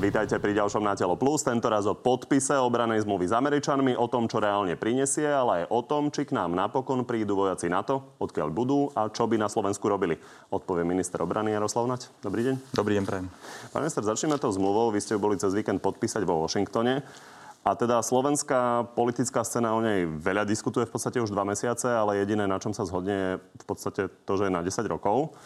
Vítajte pri ďalšom Na telo plus, tentoraz o podpise obranej zmluvy s Američanmi, o tom, čo reálne prinesie, ale aj o tom, či k nám napokon prídu vojaci NATO, odkiaľ budú a čo by na Slovensku robili. Odpovie minister obrany Jaroslav Nať. Dobrý deň. Dobrý deň, prajem. Pán minister, začneme tou zmluvou. Vy ste ju boli cez víkend podpísať vo Washingtone. A teda slovenská politická scéna o nej veľa diskutuje v podstate už dva mesiace, ale jediné, na čom sa zhodne, je v podstate to, že je na 10 rokov.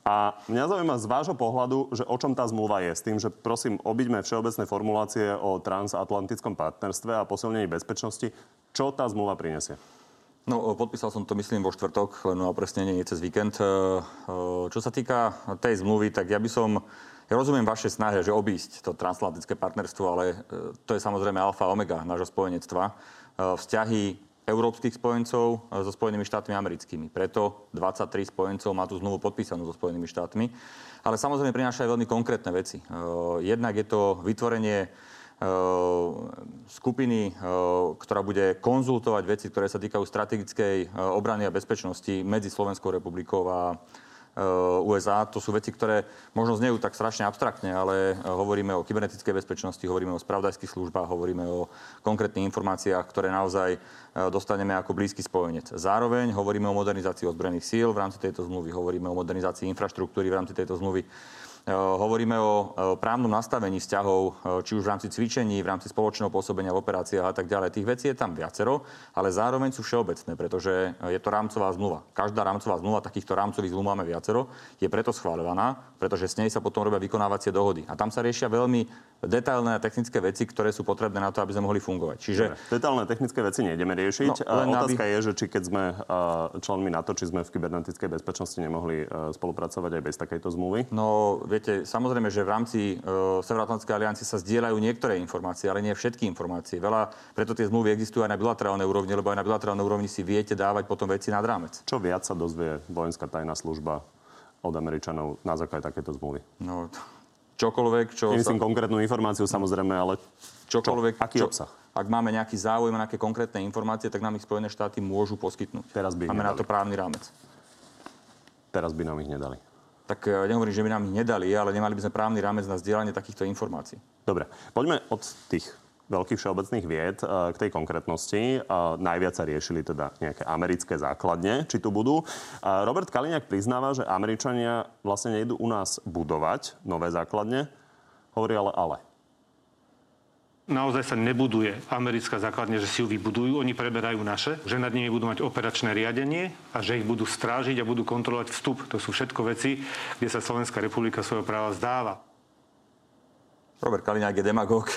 A mňa zaujíma z vášho pohľadu, že o čom tá zmluva je. S tým, že prosím, obyďme všeobecné formulácie o transatlantickom partnerstve a posilnení bezpečnosti. Čo tá zmluva prinesie? No, podpísal som to, myslím, vo štvrtok, len na opresnenie, nie cez víkend. E, e, čo sa týka tej zmluvy, tak ja by som... Ja rozumiem vaše snahe, že obísť to transatlantické partnerstvo, ale e, to je samozrejme alfa a omega nášho spojenectva. Vzťahy európskych spojencov e, so Spojenými štátmi americkými. Preto 23 spojencov má tú zmluvu podpísanú so Spojenými štátmi. Ale samozrejme prináša aj veľmi konkrétne veci. E, jednak je to vytvorenie e, skupiny, ktorá bude konzultovať veci, ktoré sa týkajú strategickej obrany a bezpečnosti medzi Slovenskou republikou a USA. To sú veci, ktoré možno znejú tak strašne abstraktne, ale eh, hovoríme o kybernetickej bezpečnosti, hovoríme o spravodajských službách, hovoríme o konkrétnych informáciách, ktoré naozaj eh, dostaneme ako blízky spojenec. Zároveň hovoríme o modernizácii ozbrojených síl v rámci tejto zmluvy, hovoríme o modernizácii infraštruktúry v rámci tejto zmluvy. Eh, hovoríme o eh, právnom nastavení vzťahov, eh, či už v rámci cvičení, v rámci spoločného pôsobenia v operáciách a tak ďalej. Tých vecí je tam viacero, ale zároveň sú všeobecné, pretože je to rámcová zmluva. Každá rámcová zmluva, takýchto rámcových zmluv máme viacero, je preto schváľovaná, pretože s nej sa potom robia vykonávacie dohody. A tam sa riešia veľmi detailné a technické veci, ktoré sú potrebné na to, aby sme mohli fungovať. Čiže... Detailné technické veci nejdeme riešiť. No, Otázka aby... je, že či keď sme členmi NATO, či sme v kybernetickej bezpečnosti nemohli spolupracovať aj bez takejto zmluvy? No, viete, samozrejme, že v rámci uh, Severoatlantickej aliancie sa zdieľajú niektoré informácie, ale nie všetky informácie. Veľa, preto tie zmluvy existujú aj na bilaterálnej úrovni, lebo aj na bilaterálnej úrovni si viete dávať potom veci nad rámec. Čo viac sa dozvie vojenská tajná služba od Američanov na základe takéto zmluvy? No, čokoľvek, čo... Nemyslím sa... konkrétnu informáciu samozrejme, ale čokoľvek, čo? aký čo, obsah? Ak máme nejaký záujem na nejaké konkrétne informácie, tak nám ich Spojené štáty môžu poskytnúť. Teraz by máme nedali. na to právny rámec. Teraz by nám ich nedali tak e, nehovorím, že by nám ich nedali, ale nemali by sme právny rámec na zdieľanie takýchto informácií. Dobre, poďme od tých veľkých všeobecných vied e, k tej konkrétnosti. E, najviac sa riešili teda nejaké americké základne, či tu budú. Robert Kaliňák priznáva, že Američania vlastne nejdu u nás budovať nové základne. Hovorí ale ale naozaj sa nebuduje americká základňa, že si ju vybudujú, oni preberajú naše, že nad nimi budú mať operačné riadenie a že ich budú strážiť a budú kontrolovať vstup. To sú všetko veci, kde sa Slovenská republika svojho práva zdáva. Robert Kaliňák je demagóg.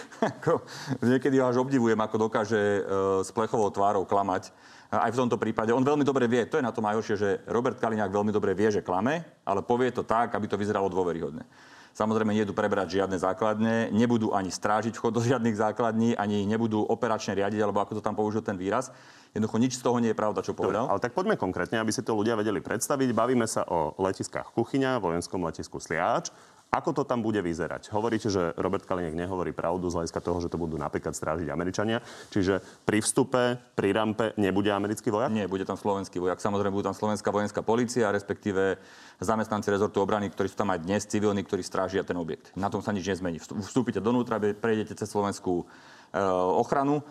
Niekedy ho až obdivujem, ako dokáže e, s plechovou tvárou klamať. Aj v tomto prípade. On veľmi dobre vie, to je na tom najhoršie, že Robert Kaliňák veľmi dobre vie, že klame, ale povie to tak, aby to vyzeralo dôveryhodne. Samozrejme, nie idú prebrať žiadne základne, nebudú ani strážiť vchod do žiadnych základní, ani nebudú operačne riadiť, alebo ako to tam použil ten výraz. Jednoducho nič z toho nie je pravda, čo povedal. Dobre, ale tak poďme konkrétne, aby si to ľudia vedeli predstaviť. Bavíme sa o letiskách Kuchyňa, vojenskom letisku Sliač. Ako to tam bude vyzerať? Hovoríte, že Robert Kalinek nehovorí pravdu z hľadiska toho, že to budú napríklad strážiť Američania. Čiže pri vstupe, pri rampe nebude americký vojak? Nie, bude tam slovenský vojak. Samozrejme, bude tam slovenská vojenská policia, respektíve zamestnanci rezortu obrany, ktorí sú tam aj dnes, civilní, ktorí strážia ten objekt. Na tom sa nič nezmení. Vstúpite donútra, prejdete cez slovenskú e, ochranu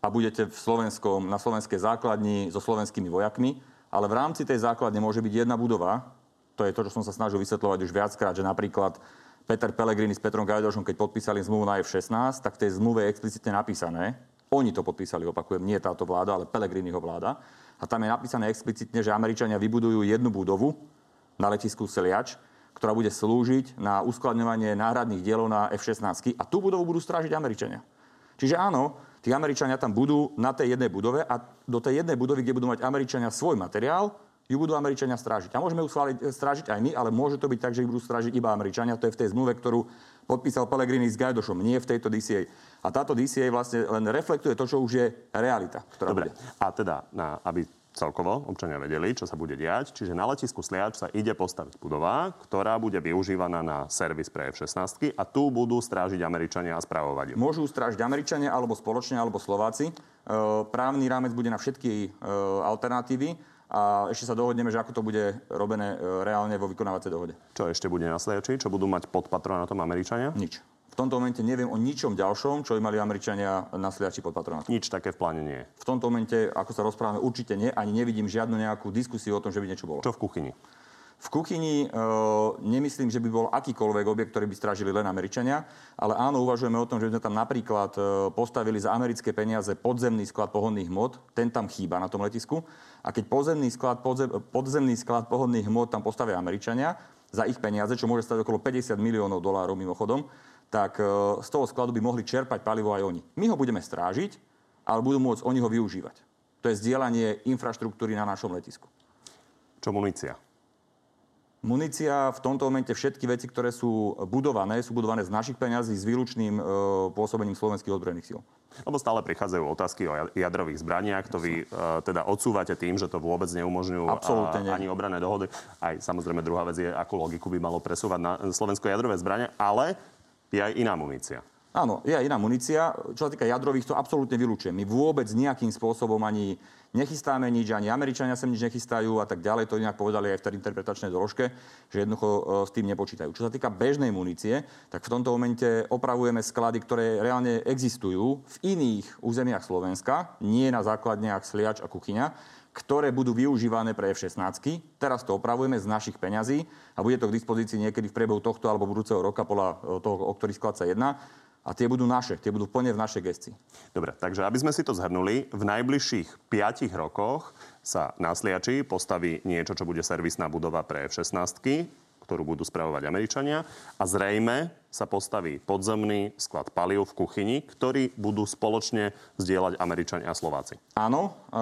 a budete v slovenskom, na slovenskej základni so slovenskými vojakmi, ale v rámci tej základne môže byť jedna budova, to je to, čo som sa snažil vysvetľovať už viackrát, že napríklad Peter Pellegrini s Petrom Gajdošom, keď podpísali zmluvu na F-16, tak v tej zmluve je explicitne napísané, oni to podpísali, opakujem, nie táto vláda, ale Pellegriniho vláda, a tam je napísané explicitne, že Američania vybudujú jednu budovu na letisku Seliač, ktorá bude slúžiť na uskladňovanie náhradných dielov na F-16 a tú budovu budú strážiť Američania. Čiže áno, tí Američania tam budú na tej jednej budove a do tej jednej budovy, kde budú mať Američania svoj materiál, ju budú Američania strážiť. A môžeme ju strážiť aj my, ale môže to byť tak, že ich budú strážiť iba Američania. To je v tej zmluve, ktorú podpísal Pellegrini s Gajdošom, nie v tejto DCA. A táto DCA vlastne len reflektuje to, čo už je realita. Ktorá Dobre. Bude. A teda, na, aby celkovo občania vedeli, čo sa bude diať. Čiže na letisku Sliač sa ide postaviť budova, ktorá bude využívaná na servis pre F-16 a tu budú strážiť Američania a spravovať ju. Môžu strážiť Američania alebo spoločne, alebo Slováci. E, právny rámec bude na všetky e, alternatívy a ešte sa dohodneme, že ako to bude robené e, reálne vo vykonávacej dohode. Čo ešte bude na Sliači? Čo budú mať pod patronátom Američania? Nič. V tomto momente neviem o ničom ďalšom, čo by mali Američania na sliači pod patronátom. Nič také v pláne nie. V tomto momente, ako sa rozprávame, určite nie. Ani nevidím žiadnu nejakú diskusiu o tom, že by niečo bolo. Čo v kuchyni? V kuchyni e, nemyslím, že by bol akýkoľvek objekt, ktorý by strážili len Američania, ale áno, uvažujeme o tom, že by sme tam napríklad e, postavili za americké peniaze podzemný sklad pohodných hmot, ten tam chýba na tom letisku. A keď podzemný sklad, podzem, podzemný sklad pohodných hmot tam postavia Američania za ich peniaze, čo môže stať okolo 50 miliónov dolárov mimochodom, tak e, z toho skladu by mohli čerpať palivo aj oni. My ho budeme strážiť, ale budú môcť oni ho využívať. To je zdieľanie infraštruktúry na našom letisku. Čo munícia? Munícia v tomto momente všetky veci, ktoré sú budované, sú budované z našich peňazí s výlučným e, pôsobením slovenských odbrojených síl. Lebo stále prichádzajú otázky o jadrových zbraniach, to vy e, teda odsúvate tým, že to vôbec neumožňujú a, ani obrané dohody. Aj samozrejme druhá vec je, akú logiku by malo presúvať na Slovensko jadrové zbranie, ale je aj iná munícia. Áno, je aj iná munícia. Čo sa týka jadrových, to absolútne vylúčujem. My vôbec nejakým spôsobom ani nechystáme nič, ani Američania sem nič nechystajú a tak ďalej. To inak povedali aj v tej interpretačnej doložke, že jednoducho e, s tým nepočítajú. Čo sa týka bežnej munície, tak v tomto momente opravujeme sklady, ktoré reálne existujú v iných územiach Slovenska, nie na základniach Sliač a Kuchyňa, ktoré budú využívané pre F-16. Teraz to opravujeme z našich peňazí a bude to k dispozícii niekedy v priebehu tohto alebo budúceho roka podľa e, toho, o ktorý sklad sa jedná a tie budú naše, tie budú plne v našej gestii. Dobre, takže aby sme si to zhrnuli, v najbližších 5 rokoch sa na Sliači postaví niečo, čo bude servisná budova pre F-16, ktorú budú spravovať Američania a zrejme sa postaví podzemný sklad paliv v kuchyni, ktorý budú spoločne zdieľať Američania a Slováci. Áno, e,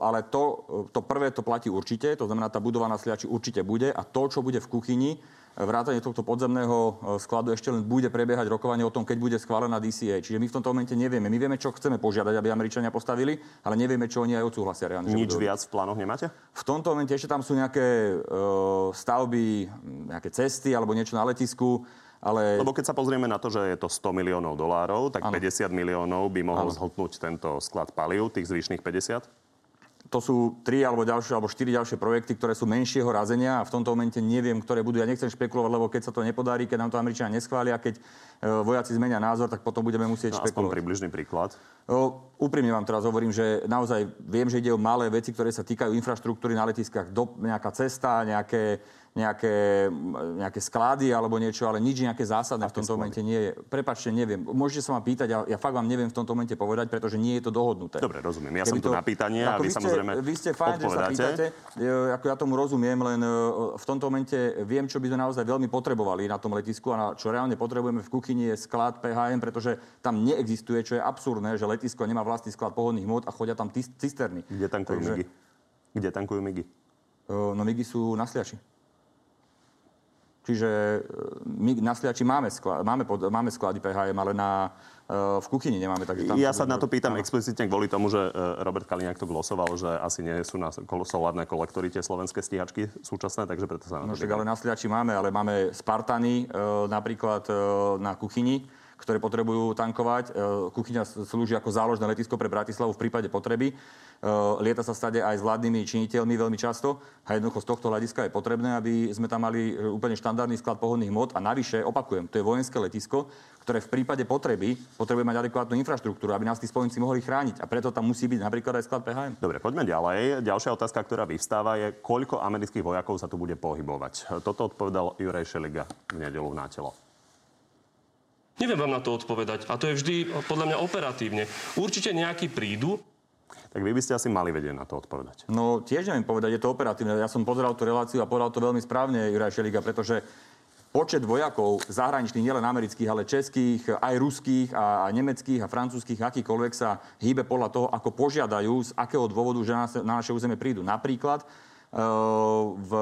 ale to, to prvé to platí určite, to znamená, tá budova na Sliači určite bude a to, čo bude v kuchyni, vrátanie tohto podzemného e, skladu ešte len bude prebiehať rokovanie o tom, keď bude schválená DCA. Čiže my v tomto momente nevieme. My vieme, čo chceme požiadať, aby Američania postavili, ale nevieme, čo oni aj odsúhlasia reálne. Nič budú... viac v plánoch nemáte? V tomto momente ešte tam sú nejaké uh, stavby, nejaké cesty alebo niečo na letisku. Ale... Lebo keď sa pozrieme na to, že je to 100 miliónov dolárov, tak ano. 50 miliónov by mohol ano. zhltnúť tento sklad palív, tých zvyšných 50? To sú tri alebo ďalšie, alebo štyri ďalšie projekty, ktoré sú menšieho razenia a v tomto momente neviem, ktoré budú. Ja nechcem špekulovať, lebo keď sa to nepodarí, keď nám to Američania neschvália, keď e, vojaci zmenia názor, tak potom budeme musieť no, špekulovať. približný príklad. O, úprimne vám teraz hovorím, že naozaj viem, že ide o malé veci, ktoré sa týkajú infraštruktúry na letiskách, do, nejaká cesta, nejaké nejaké, nejaké sklady alebo niečo, ale nič nejaké zásadné v tomto sklady? momente nie je. Prepačte, neviem. Môžete sa ma pýtať, ja, ja fakt vám neviem v tomto momente povedať, pretože nie je to dohodnuté. Dobre, rozumiem. Ja Keby som tu to, na pýtanie a vy, vy ste, samozrejme Vy ste fajn, že sa pýtate. Ako ja tomu rozumiem, len e, v tomto momente viem, čo by sme naozaj veľmi potrebovali na tom letisku a na, čo reálne potrebujeme v kuchyni je sklad PHM, pretože tam neexistuje, čo je absurdné, že letisko nemá vlastný sklad pohodných hmot a chodia tam cisterny. Kde tankujú Takže, migy? Kde tankujú migy? E, no migy sú na sliači. Čiže e, my na Sliači máme, sklad, máme, pod, máme sklady PHM, ale na, e, v kuchyni nemáme. Takže tam ja sa na to pýtam áno. explicitne kvôli tomu, že e, Robert Kaliňák to glosoval, že asi nie sú na solárne kolektory tie slovenské stíhačky súčasné, takže preto sa na to no, však, ale na Sliači máme, ale máme Spartany napríklad na kuchyni, ktoré potrebujú tankovať. Kuchyňa slúži ako záložné letisko pre Bratislavu v prípade potreby. Eh, lieta sa stade aj s vládnymi činiteľmi veľmi často a jednoducho z tohto hľadiska je potrebné, aby sme tam mali eh, úplne štandardný sklad pohodných hmot a navyše, opakujem, to je vojenské letisko, ktoré v prípade potreby potrebuje mať adekvátnu infraštruktúru, aby nás tí spojenci mohli chrániť. A preto tam musí byť napríklad aj sklad PHM. Dobre, poďme ďalej. Ďalšia otázka, ktorá vyvstáva, je, koľko amerických vojakov sa tu bude pohybovať. Toto odpovedal Juraj Šeliga v nedelu na telo. Neviem vám na to odpovedať. A to je vždy podľa mňa operatívne. Určite nejakí prídu, tak vy by ste asi mali vedieť na to odpovedať. No tiež neviem povedať, je to operatívne. Ja som pozeral tú reláciu a povedal to veľmi správne Juraj Šeliga, pretože počet vojakov zahraničných, nielen amerických, ale českých, aj ruských a nemeckých a francúzských, akýkoľvek sa hýbe podľa toho, ako požiadajú, z akého dôvodu, že na, naše územie prídu. Napríklad eh, v,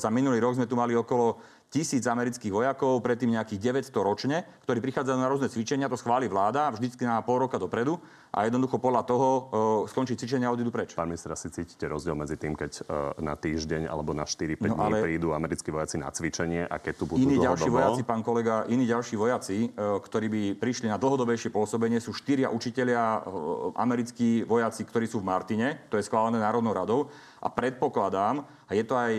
za minulý rok sme tu mali okolo tisíc amerických vojakov, predtým nejakých 900 ročne, ktorí prichádzajú na rôzne cvičenia, to schváli vláda vždycky na pol roka dopredu a jednoducho podľa toho uh, skončí cvičenia a odídu preč. Pán minister, asi cítite rozdiel medzi tým, keď uh, na týždeň alebo na 4-5 no, dní prídu americkí vojaci na cvičenie a keď tu budú Iní dlhodobo... ďalší vojaci, pán kolega, iní ďalší vojaci, uh, ktorí by prišli na dlhodobejšie pôsobenie, sú štyria učitelia uh, americkí vojaci, ktorí sú v Martine, to je schválené Národnou radou a predpokladám, a je to aj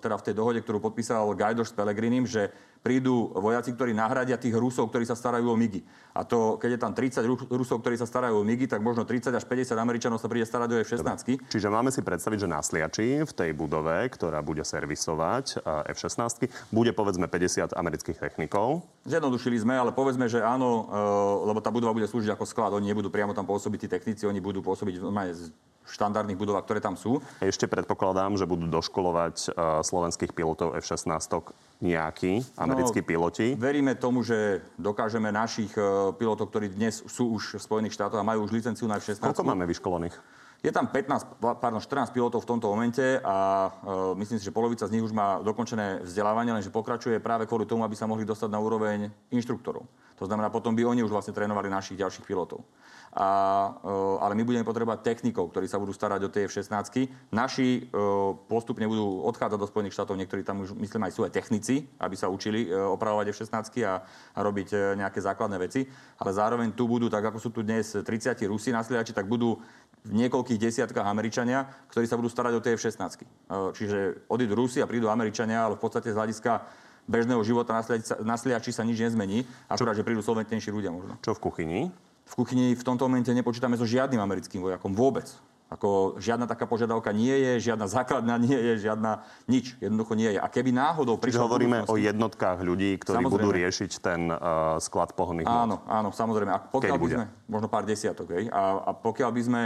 teda v tej dohode, ktorú podpísal Gajdoš s Pelegrinim, že prídu vojaci, ktorí nahradia tých Rusov, ktorí sa starajú o MIGI. A to, keď je tam 30 Rusov, ktorí sa starajú o MIGI, tak možno 30 až 50 Američanov sa príde starať o F-16. Čiže máme si predstaviť, že na Sliači v tej budove, ktorá bude servisovať eh, F-16, bude povedzme 50 amerických technikov. Zjednodušili sme, ale povedzme, že áno, eh, lebo tá budova bude slúžiť ako sklad. Oni nebudú priamo tam pôsobiť tí technici, oni budú pôsobiť v štandardných budovách, ktoré tam sú. Ešte predpokladám, že budú doškolovať uh, slovenských pilotov F-16 nejakí americkí no, piloti. Veríme tomu, že dokážeme našich uh, pilotov, ktorí dnes sú už v Spojených štátoch a majú už licenciu na F-16. Koľko máme vyškolených? Je tam 15, pardon, 14 pilotov v tomto momente a uh, myslím si, že polovica z nich už má dokončené vzdelávanie, lenže pokračuje práve kvôli tomu, aby sa mohli dostať na úroveň inštruktorov. To znamená, potom by oni už vlastne trénovali našich ďalších pilotov a, e, ale my budeme potrebovať technikov, ktorí sa budú starať o tie F-16. Naši e, postupne budú odchádzať do Spojených štátov, niektorí tam už, myslím, aj sú aj technici, aby sa učili e, opravovať F-16 a, a robiť nejaké základné veci. Ale zároveň tu budú, tak ako sú tu dnes 30 Rusi na sliači, tak budú v niekoľkých desiatkách Američania, ktorí sa budú starať o tie F-16. Čiže odídu Rusi a prídu Američania, ale v podstate z hľadiska bežného života na sliači sa nič nezmení. Akurát, že prídu solventnejší ľudia možno. Čo v kuchyni? V kuchyni v tomto momente nepočítame so žiadnym americkým vojakom. Vôbec. Ako žiadna taká požiadavka nie je, žiadna základná nie je, žiadna nič. Jednoducho nie je. A keby náhodou prišlo... Čiže hovoríme o jednotkách ľudí, ktorí samozrejme. budú riešiť ten uh, sklad pohodných Áno, áno, samozrejme. A pokiaľ Keď by bude? sme, možno pár desiatok, hej, a, a pokiaľ by sme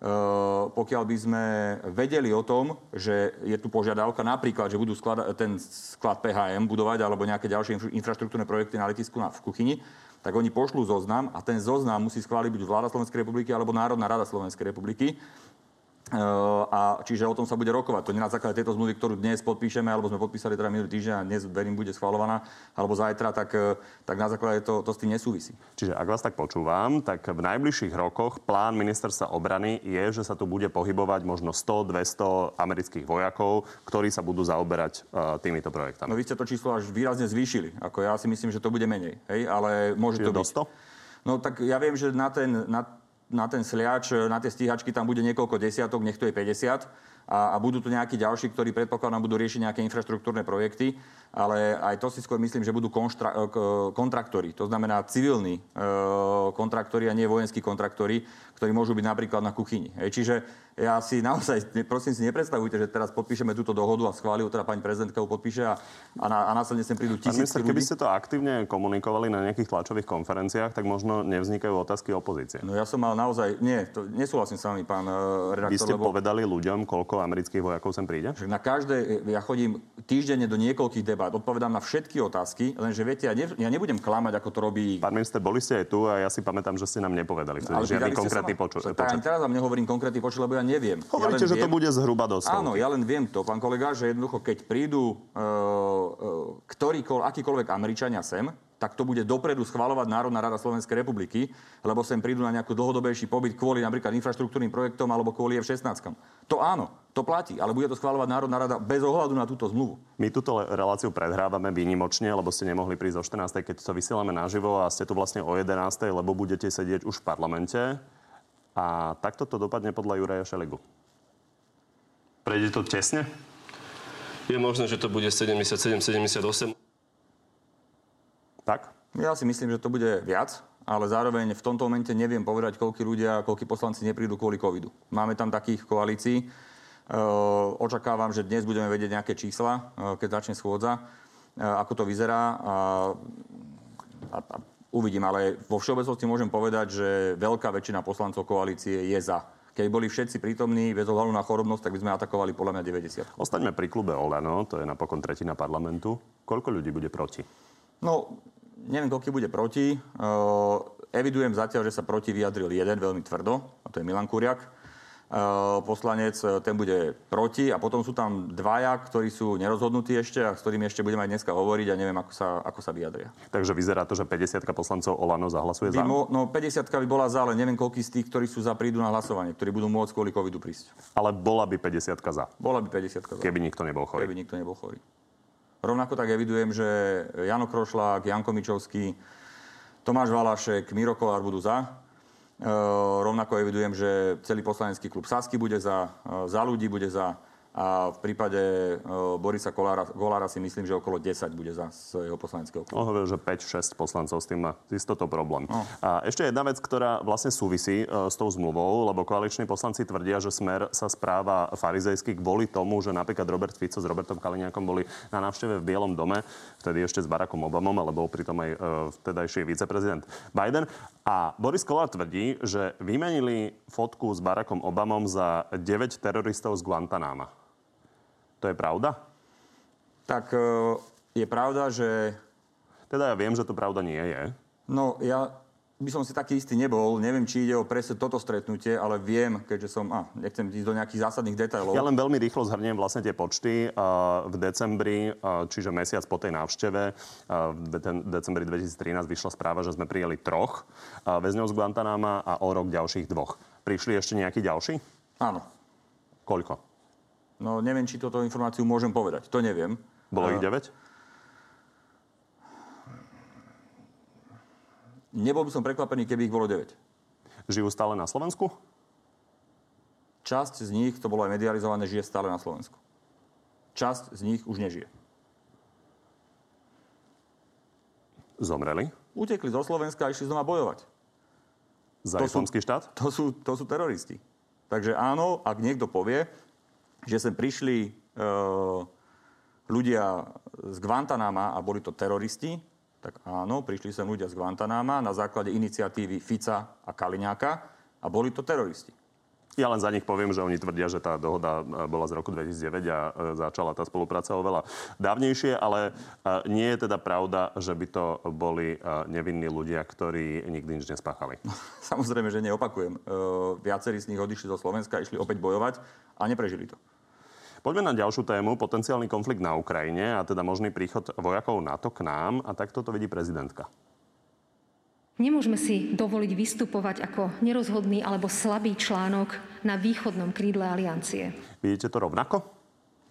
Uh, pokiaľ by sme vedeli o tom, že je tu požiadavka napríklad, že budú sklada, ten sklad PHM budovať alebo nejaké ďalšie infraštruktúrne projekty na letisku na, v kuchyni, tak oni pošlú zoznam a ten zoznam musí schváliť buď vláda Slovenskej republiky alebo Národná rada Slovenskej republiky. A čiže o tom sa bude rokovať. To nie na základe tejto zmluvy, ktorú dnes podpíšeme, alebo sme podpísali teda minulý týždeň a dnes verím bude schvalovaná, alebo zajtra, tak, e, tak na základe to, to s tým nesúvisí. Čiže ak vás tak počúvam, tak v najbližších rokoch plán ministerstva obrany je, že sa tu bude pohybovať možno 100-200 amerických vojakov, ktorí sa budú zaoberať uh, týmito projektami. No vy ste to číslo až výrazne zvýšili. Ako ja si myslím, že to bude menej. Hej? Ale môže Čiže to byť. 100? No tak ja viem, že na ten, na na ten sliač, na tie stíhačky tam bude niekoľko desiatok, nech to je 50 a, a budú tu nejakí ďalší, ktorí predpokladám budú riešiť nejaké infraštruktúrne projekty, ale aj to si skôr myslím, že budú konštra- kontraktori, to znamená civilní e, kontraktori a nie vojenskí kontraktori, ktorí môžu byť napríklad na kuchyni. Hej, čiže ja si naozaj, prosím si nepredstavujte, že teraz podpíšeme túto dohodu a schváli teda pani prezidentka ju podpíše a, a, na, a následne sem prídu tisícky ľudí. Keby ste to aktívne komunikovali na nejakých tlačových konferenciách, tak možno nevznikajú otázky opozície. No ja som mal naozaj, nie, to, nesúhlasím s vami, pán uh, redaktor. Vy ste lebo... povedali ľuďom, koľko amerických vojakov sem príde? Na každé, ja chodím týždenne do niekoľkých debát, odpovedám na všetky otázky, lenže viete, ja, ne, ja nebudem klamať, ako to robí... Pán minister, boli ste aj tu a ja si pamätám, že ste nám nepovedali vtedy žiadny konkrétny počet. Ani teraz vám nehovorím konkrétny počet, lebo ja neviem. Hovoríte, ja že viem, to bude zhruba do Áno, ja len viem to, pán kolega, že jednoducho, keď prídu uh, uh, ktorýkoľ, akýkoľvek Američania sem, tak to bude dopredu schvalovať Národná rada Slovenskej republiky, lebo sem prídu na nejakú dlhodobejší pobyt kvôli napríklad infraštruktúrnym projektom alebo kvôli F-16. To áno, to platí, ale bude to schvalovať Národná rada bez ohľadu na túto zmluvu. My túto reláciu predhrávame výnimočne, lebo ste nemohli prísť o 14. keď to vysielame naživo a ste tu vlastne o 11. lebo budete sedieť už v parlamente. A takto to dopadne podľa Juraja Šeligu. Prejde to tesne? Je možné, že to bude 77-78. Tak? Ja si myslím, že to bude viac, ale zároveň v tomto momente neviem povedať, koľko ľudia, koľko poslanci neprídu kvôli covidu. Máme tam takých koalícií. E, očakávam, že dnes budeme vedieť nejaké čísla, e, keď začne schôdza, e, ako to vyzerá. A, a, a Uvidím, ale vo všeobecnosti môžem povedať, že veľká väčšina poslancov koalície je za. Keď boli všetci prítomní bez ohľadu na chorobnosť, tak by sme atakovali podľa mňa 90. Ostaňme pri klube Olano, to je napokon tretina parlamentu. Koľko ľudí bude proti? No, neviem, koľko bude proti. Evidujem zatiaľ, že sa proti vyjadril jeden veľmi tvrdo, a to je Milan Kuriak poslanec, eh, ten bude proti a potom sú tam dvaja, ktorí sú nerozhodnutí ešte a s ktorými ešte budeme aj dneska hovoriť a neviem, ako sa, ako sa vyjadria. Takže vyzerá to, že 50 poslancov Olano zahlasuje za? Mo, no 50 by bola za, ale neviem, koľký z tých, ktorí sú za, prídu na hlasovanie, ktorí budú môcť kvôli covidu prísť. Ale bola by 50 za? Bola by 50 za. Keby nikto nebol chorý? Keby nikto nebol chorý. Rovnako tak evidujem, že Jano Krošlák, Janko Mičovský, Tomáš Valašek, Miro Kolár budú za. Rovnako evidujem, že celý poslanecký klub Sasky bude za, za ľudí bude za, a v prípade uh, Borisa Kolára, Kolára si myslím, že okolo 10 bude za z jeho poslaneckého klubu. On hovoril, že 5-6 poslancov s tým má istotou problém. No. A ešte jedna vec, ktorá vlastne súvisí uh, s tou zmluvou, lebo koaliční poslanci tvrdia, že Smer sa správa farizejsky kvôli tomu, že napríklad Robert Fico s Robertom Kaliňákom boli na návšteve v Bielom dome, vtedy ešte s Barackom Obamom, ale bol pritom aj uh, vtedajší viceprezident Biden. A Boris Kolár tvrdí, že vymenili fotku s Barackom Obamom za 9 teroristov z Guantanama. To je pravda? Tak e, je pravda, že... Teda ja viem, že to pravda nie je. No, ja by som si taký istý nebol. Neviem, či ide o presne toto stretnutie, ale viem, keďže som... A, nechcem ísť do nejakých zásadných detailov. Ja len veľmi rýchlo zhrniem vlastne tie počty. V decembri, čiže mesiac po tej návšteve, v decembri 2013 vyšla správa, že sme prijeli troch väzňov z Guantanama a o rok ďalších dvoch. Prišli ešte nejakí ďalší? Áno. Koľko? No neviem, či toto informáciu môžem povedať. To neviem. Bolo ich 9? Nebol by som prekvapený, keby ich bolo 9. Žijú stále na Slovensku? Časť z nich, to bolo aj medializované, žije stále na Slovensku. Časť z nich už nežije. Zomreli? Utekli zo Slovenska a išli znova bojovať. Za islamský štát? To sú, to sú teroristi. Takže áno, ak niekto povie, že sem prišli e, ľudia z Guantanama a boli to teroristi, tak áno, prišli sem ľudia z Guantanama na základe iniciatívy Fica a Kaliňáka a boli to teroristi. Ja len za nich poviem, že oni tvrdia, že tá dohoda e, bola z roku 2009 a e, začala tá spolupráca oveľa dávnejšie, ale e, nie je teda pravda, že by to boli nevinní ľudia, ktorí nikdy nič nespáchali. Samozrejme, že neopakujem. Viacerí z nich odišli zo Slovenska, išli opäť bojovať a neprežili to. Poďme na ďalšiu tému, potenciálny konflikt na Ukrajine a teda možný príchod vojakov NATO k nám a takto to vidí prezidentka. Nemôžeme si dovoliť vystupovať ako nerozhodný alebo slabý článok na východnom krídle aliancie. Vidíte to rovnako?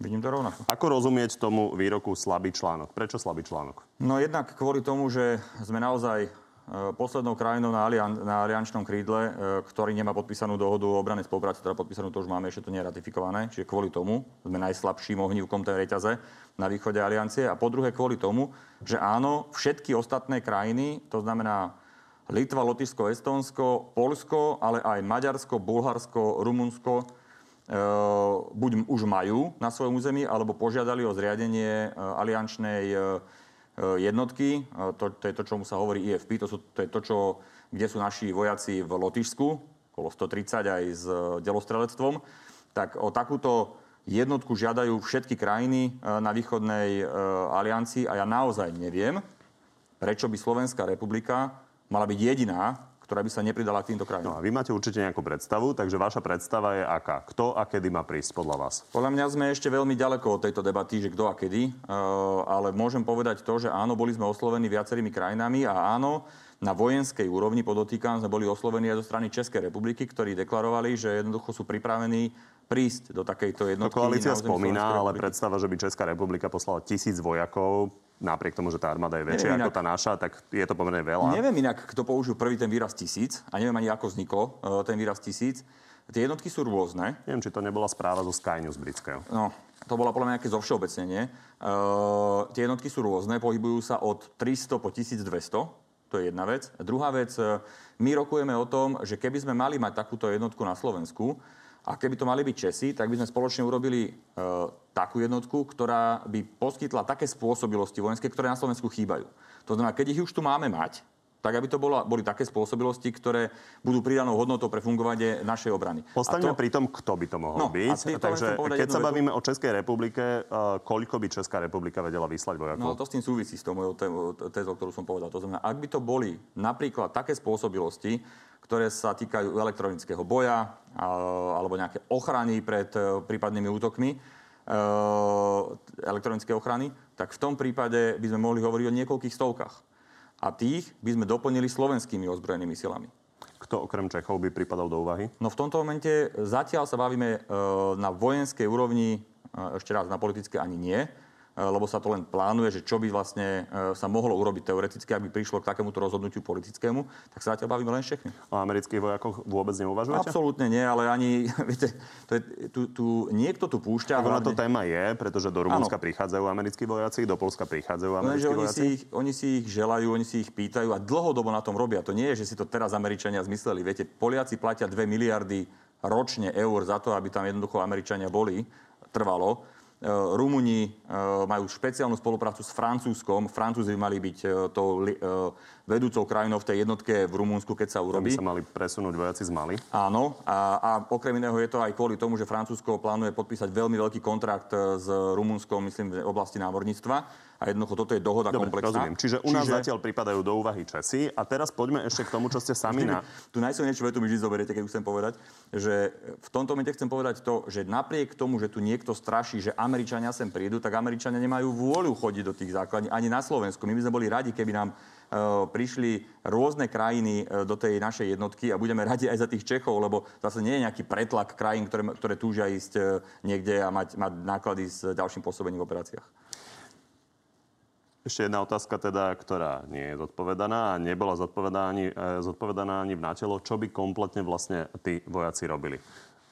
Vidím to rovnako. Ako rozumieť tomu výroku slabý článok? Prečo slabý článok? No jednak kvôli tomu, že sme naozaj E, poslednou krajinou na, alian, na aliančnom krídle, e, ktorý nemá podpísanú dohodu o obranej spolupráci, teda podpísanú to už máme, ešte to nie je ratifikované, čiže kvôli tomu sme najslabším ohnívkom tej reťaze na východe aliancie. A po druhé kvôli tomu, že áno, všetky ostatné krajiny, to znamená Litva, Lotyšsko, Estónsko, Polsko, ale aj Maďarsko, Bulharsko, Rumunsko, e, buď už majú na svojom území, alebo požiadali o zriadenie aliančnej E, jednotky, e, to, to je to, čomu sa hovorí IFP, to, sú, to je to, čo, kde sú naši vojaci v Lotyšsku, okolo 130 aj s e, delostrelectvom, tak o takúto jednotku žiadajú všetky krajiny na východnej aliancii a ja naozaj neviem, prečo by Slovenská republika mala byť jediná, ktorá by sa nepridala k týmto krajinám. No a vy máte určite nejakú predstavu, takže vaša predstava je aká? Kto a kedy má prísť podľa vás? Podľa mňa sme ešte veľmi ďaleko od tejto debaty, že kto a kedy, uh, ale môžem povedať to, že áno, boli sme oslovení viacerými krajinami a áno, na vojenskej úrovni, podotýkam, sme boli oslovení aj zo strany Českej republiky, ktorí deklarovali, že jednoducho sú pripravení prísť do takejto jednotky. To koalícia spomína, ale predstava, že by Česká republika poslala tisíc vojakov, napriek tomu, že tá armáda je väčšia neviem ako inak, tá naša, tak je to pomerne veľa. Neviem inak, kto použil prvý ten výraz tisíc a neviem ani, ako vzniklo uh, ten výraz tisíc. Tie jednotky sú rôzne. Neviem, či to nebola správa zo Sky News britského. No, to bola podľa mňa nejaké zovšeobecnenie. Uh, tie jednotky sú rôzne, pohybujú sa od 300 po 1200. To je jedna vec. Druhá vec, e, my rokujeme o tom, že keby sme mali mať takúto jednotku na Slovensku, a keby to mali byť Česi, tak by sme spoločne urobili e, takú jednotku, ktorá by poskytla také spôsobilosti vojenské, ktoré na Slovensku chýbajú. To znamená, keď ich už tu máme mať, tak aby to bola, boli také spôsobilosti, ktoré budú pridanou hodnotou pre fungovanie našej obrany. Postaňme to... pri tom, kto by to mohol no, byť. Takže keď sa bavíme o Českej republike, uh, koľko by Česká republika vedela vyslať vojakov? No to s tým súvisí s tou mojou tézou, ktorú som povedal. To znamená, ak by to boli napríklad také spôsobilosti, ktoré sa týkajú elektronického boja alebo nejaké ochrany pred e, prípadnými útokmi, e, elektronické ochrany, tak v tom prípade by sme mohli hovoriť o niekoľkých stovkách. A tých by sme doplnili slovenskými ozbrojenými silami. Kto okrem Čechov by pripadal do úvahy? No v tomto momente zatiaľ sa bavíme e, na vojenskej úrovni, ešte raz na politické ani nie, lebo sa to len plánuje, že čo by vlastne e, sa mohlo urobiť teoreticky, ak by prišlo k takémuto rozhodnutiu politickému, tak sa zatiaľ bavíme len všechny. O amerických vojakoch vôbec neuvažujete? Absolútne nie, ale ani, viete, to je, tu, tu, niekto tu púšťa... Hlavne... to téma je, pretože do Rumunska prichádzajú americkí vojaci, do Polska prichádzajú americkí oni vojaci. Si ich, oni si ich želajú, oni si ich pýtajú a dlhodobo na tom robia. To nie je, že si to teraz Američania zmysleli. Viete, Poliaci platia 2 miliardy ročne eur za to, aby tam jednoducho Američania boli, trvalo. E, Rumúni e, majú špeciálnu spoluprácu s Francúzskom. Francúzi by mali byť e, tou vedúcou krajinou v tej jednotke v Rumúnsku, keď sa urobí. Tam sa mali presunúť vojaci z Mali. Áno. A, a okrem iného je to aj kvôli tomu, že Francúzsko plánuje podpísať veľmi veľký kontrakt s Rumúnskom, myslím, v oblasti námorníctva a jednoducho toto je dohoda Dobre, komplexná. Rozumiem. Čiže u nás Čiže... zatiaľ pripadajú do úvahy Česi. A teraz poďme ešte k tomu, čo ste sami na... Tu najsilnejšiu vetu mi vždy zoberiete, keď chcem povedať, že v tomto momente chcem povedať to, že napriek tomu, že tu niekto straší, že Američania sem prídu, tak Američania nemajú vôľu chodiť do tých základní ani na Slovensku. My by sme boli radi, keby nám uh, prišli rôzne krajiny uh, do tej našej jednotky a budeme radi aj za tých Čechov, lebo zase nie je nejaký pretlak krajín, ktoré, ktoré túžia ísť uh, niekde a mať, mať náklady s ďalším pôsobením v operáciách. Ešte jedna otázka teda, ktorá nie je zodpovedaná a nebola zodpovedaná ani, e, zodpovedaná ani v nátelo. Čo by kompletne vlastne tí vojaci robili?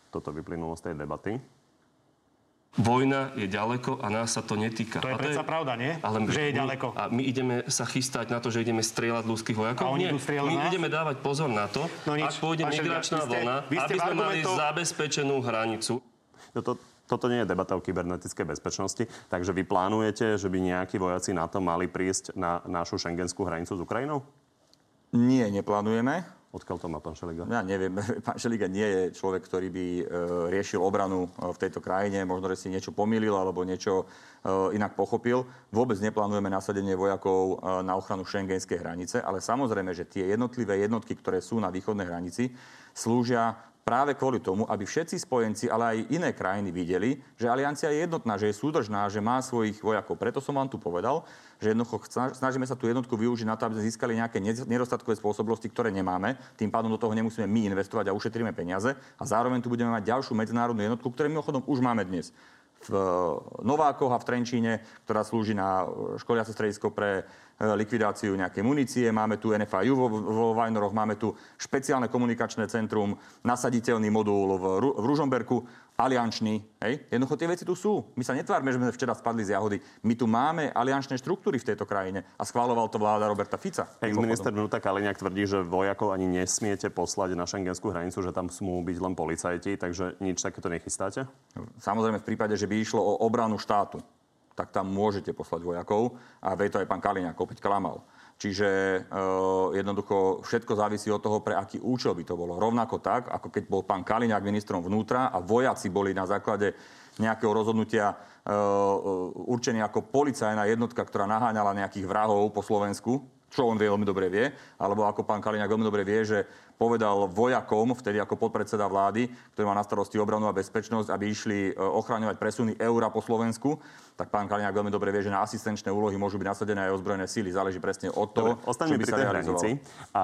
Toto vyplynulo z tej debaty. Vojna je ďaleko a nás sa to netýka. To je predsa je... pravda, nie? Ale že je my, ďaleko. A my ideme sa chystať na to, že ideme strieľať ľudských vojakov? A oni nie. idú strieľať My nás? ideme dávať pozor na to, no nič. ak pôjde migračná vlna, vy ste aby sme mali zabezpečenú hranicu. Toto, toto nie je debata o kybernetickej bezpečnosti, takže vy plánujete, že by nejakí vojaci na to mali prísť na našu šengenskú hranicu s Ukrajinou? Nie, neplánujeme. Odkiaľ to má pán Šeliga? Ja neviem, pán Šeliga nie je človek, ktorý by e, riešil obranu e, v tejto krajine. Možno, že si niečo pomýlil alebo niečo e, inak pochopil. Vôbec neplánujeme nasadenie vojakov e, na ochranu šengenskej hranice, ale samozrejme, že tie jednotlivé jednotky, ktoré sú na východnej hranici, slúžia práve kvôli tomu, aby všetci spojenci, ale aj iné krajiny videli, že aliancia je jednotná, že je súdržná, že má svojich vojakov. Preto som vám tu povedal, že jednoducho snažíme sa tú jednotku využiť na to, aby sme získali nejaké nedostatkové spôsobnosti, ktoré nemáme. Tým pádom do toho nemusíme my investovať a ušetríme peniaze. A zároveň tu budeme mať ďalšiu medzinárodnú jednotku, ktoré mimochodom už máme dnes v Novákoch a v Trenčíne, ktorá slúži na školiace stredisko pre E, likvidáciu nejakej munície, máme tu NFIU vo, Vajnoroch, máme tu špeciálne komunikačné centrum, nasaditeľný modul v Ružomberku, aliančný. Hej? Jednoducho tie veci tu sú. My sa netvárme, že sme včera spadli z jahody. My tu máme aliančné štruktúry v tejto krajine a schváloval to vláda Roberta Fica. Ex-minister vnútra Kaliňák tvrdí, že vojakov ani nesmiete poslať na šengenskú hranicu, že tam smú byť len policajti, takže nič takéto nechystáte? Samozrejme v prípade, že by išlo o obranu štátu tak tam môžete poslať vojakov. A vie to aj pán Kaliňák, opäť klamal. Čiže e, jednoducho všetko závisí od toho, pre aký účel by to bolo. Rovnako tak, ako keď bol pán Kaliňák ministrom vnútra a vojaci boli na základe nejakého rozhodnutia e, určení ako policajná jednotka, ktorá naháňala nejakých vrahov po Slovensku, čo on veľmi dobre vie, alebo ako pán Kaliňák veľmi dobre vie, že povedal vojakom, vtedy ako podpredseda vlády, ktorý má na starosti obranu a bezpečnosť, aby išli e, ochraňovať presuny eura po Slovensku, tak pán Kaliňák veľmi dobre vie, že na asistenčné úlohy môžu byť nasadené aj ozbrojené síly. Záleží presne od toho, čo by sa realizovalo. A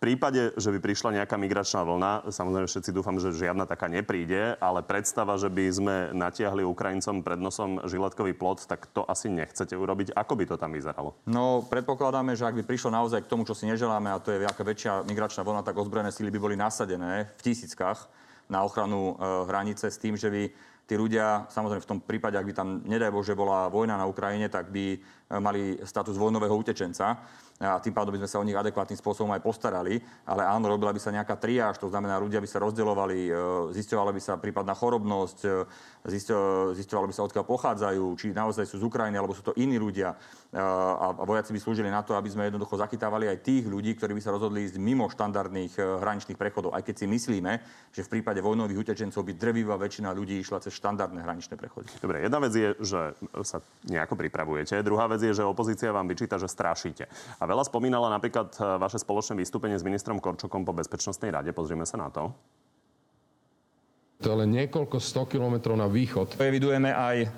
prípade, že by prišla nejaká migračná vlna, samozrejme všetci dúfam, že žiadna taká nepríde, ale predstava, že by sme natiahli Ukrajincom pred nosom žiletkový plot, tak to asi nechcete urobiť. Ako by to tam vyzeralo? No, predpokladáme, že ak by prišlo naozaj k tomu, čo si neželáme, a to je nejaká väčšia migračná vlna, tak ozbrojené síly by boli nasadené v tisíckach na ochranu e, hranice s tým, že by tí ľudia, samozrejme v tom prípade, ak by tam, nedaj Bože, bola vojna na Ukrajine, tak by mali status vojnového utečenca a tým pádom by sme sa o nich adekvátnym spôsobom aj postarali. Ale áno, robila by sa nejaká triáž, to znamená, ľudia by sa rozdeľovali, e, zisťovala by sa prípadná chorobnosť, e, zisťovalo by sa, odkiaľ pochádzajú, či naozaj sú z Ukrajiny, alebo sú to iní ľudia. E, a vojaci by slúžili na to, aby sme jednoducho zachytávali aj tých ľudí, ktorí by sa rozhodli ísť mimo štandardných hraničných prechodov. Aj keď si myslíme, že v prípade vojnových utečencov by drvivá väčšina ľudí išla cez štandardné hraničné prechody. Dobre, jedna vec je, že sa nejako pripravujete. Druhá vec je, že opozícia vám vyčíta, že strašíte. A veľa spomínala napríklad e, vaše spoločné vystúpenie s ministrom Korčokom po Bezpečnostnej rade. Pozrieme sa na to. To je len niekoľko 100 kilometrov na východ. Evidujeme aj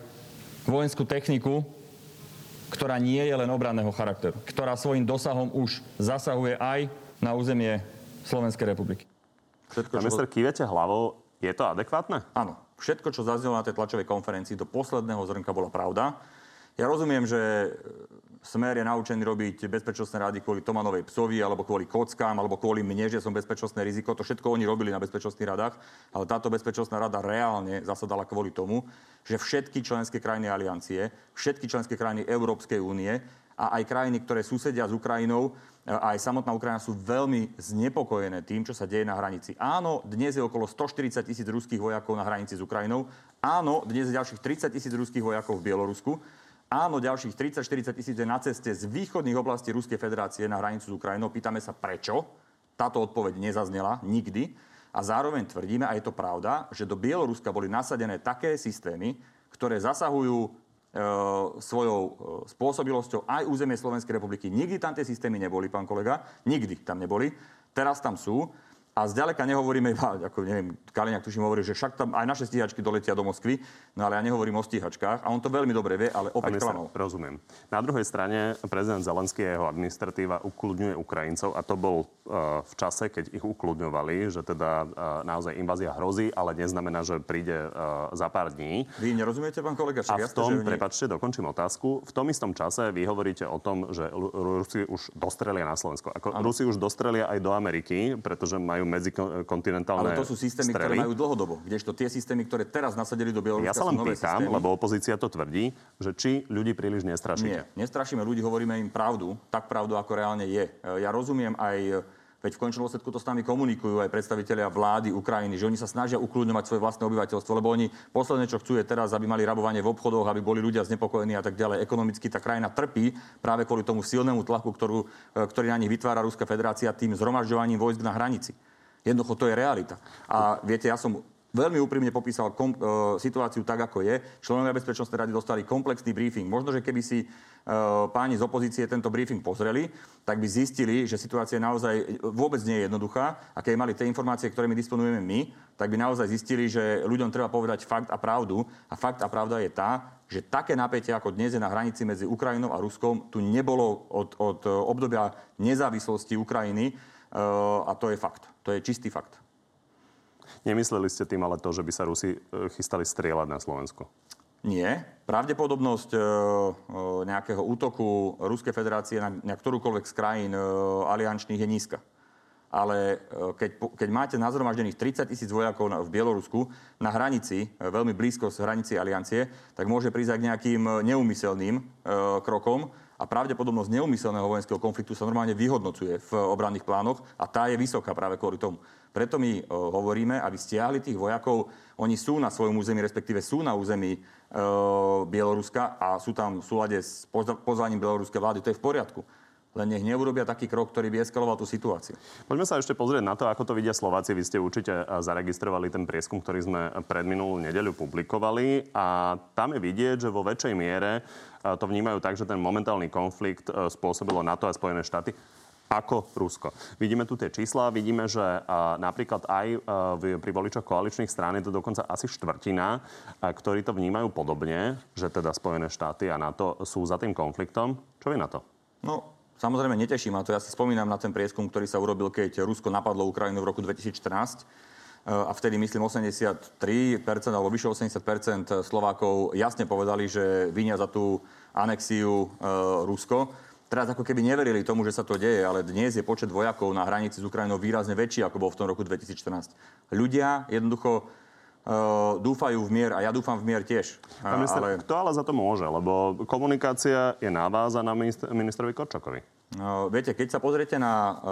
vojenskú techniku, ktorá nie je len obranného charakteru, ktorá svojim dosahom už zasahuje aj na územie Slovenskej republiky. Všetko, Minister, čo... kývete hlavou, je to adekvátne? Áno. Všetko, čo zaznelo na tej tlačovej konferencii, do posledného zrnka bola pravda. Ja rozumiem, že Smer je naučený robiť bezpečnostné rady kvôli Tomanovej psovi, alebo kvôli kockám, alebo kvôli mne, že som bezpečnostné riziko. To všetko oni robili na bezpečnostných radách, ale táto bezpečnostná rada reálne zasadala kvôli tomu, že všetky členské krajiny aliancie, všetky členské krajiny Európskej únie a aj krajiny, ktoré susedia s Ukrajinou, a aj samotná Ukrajina sú veľmi znepokojené tým, čo sa deje na hranici. Áno, dnes je okolo 140 tisíc ruských vojakov na hranici s Ukrajinou. Áno, dnes je ďalších 30 tisíc ruských vojakov v Bielorusku. Áno, ďalších 30-40 tisíc je na ceste z východných oblastí Ruskej federácie na hranicu s Ukrajinou. Pýtame sa prečo. Táto odpoveď nezaznela nikdy. A zároveň tvrdíme, a je to pravda, že do Bieloruska boli nasadené také systémy, ktoré zasahujú e, svojou e, spôsobilosťou aj územie Slovenskej republiky. Nikdy tam tie systémy neboli, pán kolega. Nikdy tam neboli. Teraz tam sú. A zďaleka nehovoríme iba, ako neviem, Kaliňák tuším hovorí, že však tam aj naše stíhačky doletia do Moskvy, no ale ja nehovorím o stíhačkách a on to veľmi dobre vie, ale opäť klamal. Rozumiem. Na druhej strane prezident Zelenský a jeho administratíva ukludňuje Ukrajincov a to bol uh, v čase, keď ich ukludňovali, že teda uh, naozaj invázia hrozí, ale neznamená, že príde uh, za pár dní. Vy nerozumiete, pán kolega? Však a v tom, jasne, prepačte, dokončím otázku, v tom istom čase vy hovoríte o tom, že Rusi už dostrelia na Slovensko. Ako Rusi už dostrelia aj do Ameriky, pretože majú majú medzikontinentálne Ale to sú systémy, strely. ktoré majú dlhodobo. Kdežto tie systémy, ktoré teraz nasadili do Bieloruska, Ja sa len pýtam, systémy. lebo opozícia to tvrdí, že či ľudí príliš nestrašíme. Nie, nestrašíme ľudí, hovoríme im pravdu, tak pravdu, ako reálne je. Ja rozumiem aj Veď v končnom dôsledku to s nami komunikujú aj predstavitelia vlády Ukrajiny, že oni sa snažia ukludňovať svoje vlastné obyvateľstvo, lebo oni posledné, čo chcú, je teraz, aby mali rabovanie v obchodoch, aby boli ľudia znepokojení a tak ďalej. Ekonomicky tá krajina trpí práve kvôli tomu silnému tlaku, ktorú, ktorý na nich vytvára Ruská federácia tým zhromažďovaním vojsk na hranici. Jednoducho to je realita. A viete, ja som veľmi úprimne popísal kom, e, situáciu tak, ako je. Členovia Bezpečnostnej rady dostali komplexný briefing. Možno, že keby si e, páni z opozície tento briefing pozreli, tak by zistili, že situácia naozaj vôbec nie je jednoduchá. A keď mali tie informácie, ktorými disponujeme my, tak by naozaj zistili, že ľuďom treba povedať fakt a pravdu. A fakt a pravda je tá, že také napätie, ako dnes je na hranici medzi Ukrajinou a Ruskom, tu nebolo od, od obdobia nezávislosti Ukrajiny. E, a to je fakt. To je čistý fakt. Nemysleli ste tým ale to, že by sa Rusi e, chystali strieľať na Slovensko? Nie. Pravdepodobnosť e, nejakého útoku Ruskej federácie na, na ktorúkoľvek z krajín aliančných je nízka. Ale keď, keď máte nazhromaždených 30 tisíc vojakov v Bielorusku na hranici, veľmi blízko z hranici aliancie, tak môže prísť aj k nejakým neumyselným krokom a pravdepodobnosť neumyselného vojenského konfliktu sa normálne vyhodnocuje v obranných plánoch a tá je vysoká práve kvôli tomu. Preto my uh, hovoríme, aby stiahli tých vojakov. Oni sú na svojom území, respektíve sú na území uh, Bieloruska a sú tam v súlade s pozvaním bieloruskej vlády. To je v poriadku len nech neurobia taký krok, ktorý by eskaloval tú situáciu. Poďme sa ešte pozrieť na to, ako to vidia Slováci. Vy ste určite eh, zaregistrovali ten prieskum, ktorý sme pred minulú nedeľu publikovali a tam je vidieť, že vo väčšej miere eh, to vnímajú tak, že ten momentálny konflikt eh, spôsobilo NATO a Spojené štáty ako Rusko. Vidíme tu tie čísla, vidíme, že napríklad aj pri voličoch koaličných strán je to dokonca asi štvrtina, ktorí to vnímajú podobne, že teda Spojené štáty a NATO sú za tým konfliktom. Čo je na to? No, Samozrejme, neteší ma to. Ja si spomínam na ten prieskum, ktorý sa urobil, keď Rusko napadlo Ukrajinu v roku 2014 e, a vtedy, myslím, 83% alebo vyše 80% Slovákov jasne povedali, že vinia za tú anexiu e, Rusko. Teraz ako keby neverili tomu, že sa to deje, ale dnes je počet vojakov na hranici s Ukrajinou výrazne väčší, ako bol v tom roku 2014. Ľudia jednoducho dúfajú v mier a ja dúfam v mier tiež. Pán minister, ale... Kto ale za to môže? Lebo komunikácia je na vás a na minister, ministrovi Korčakovi. Uh, viete, keď sa pozriete na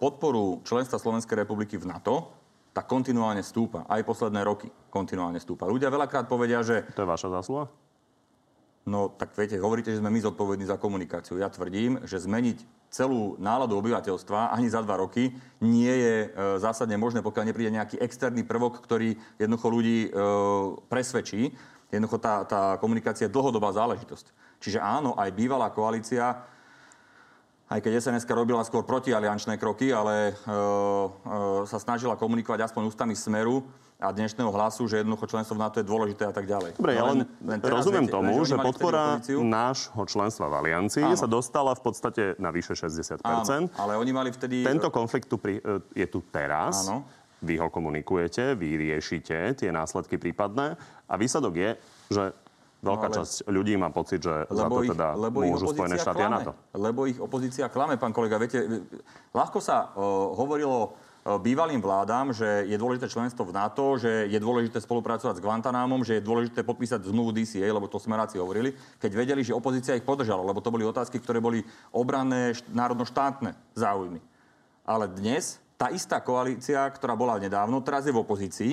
podporu členstva Slovenskej republiky v NATO, tak kontinuálne stúpa. Aj posledné roky kontinuálne stúpa. Ľudia veľakrát povedia, že... To je vaša zásluha? No tak viete, hovoríte, že sme my zodpovední za komunikáciu. Ja tvrdím, že zmeniť celú náladu obyvateľstva ani za dva roky nie je e, zásadne možné, pokiaľ nepríde nejaký externý prvok, ktorý jednoducho ľudí e, presvedčí. Jednoducho tá, tá komunikácia je dlhodobá záležitosť. Čiže áno, aj bývalá koalícia, aj keď SNS robila skôr protialiančné kroky, ale e, e, sa snažila komunikovať aspoň ústami Smeru, a dnešného hlasu, že jednoducho členstvo v NATO je dôležité a tak ďalej. Dobre, ja len, len rozumiem viete, tomu, že podpora nášho členstva v Aliancii Áno. sa dostala v podstate na vyše 60 Áno, ale oni mali vtedy... Tento konflikt tu pri, e, je tu teraz. Áno. vy ho komunikujete, vy riešite tie následky prípadné a výsledok je, že veľká no, ale... časť ľudí má pocit, že lebo za to teda ich, lebo môžu Spojené štáty a NATO. Lebo ich opozícia klame, pán kolega. Viete, ľahko sa uh, hovorilo bývalým vládám, že je dôležité členstvo v NATO, že je dôležité spolupracovať s Guantanámom, že je dôležité podpísať zmluvu DCA, lebo to smeráci hovorili, keď vedeli, že opozícia ich podržala, lebo to boli otázky, ktoré boli obranné národno-štátne záujmy. Ale dnes tá istá koalícia, ktorá bola nedávno, teraz je v opozícii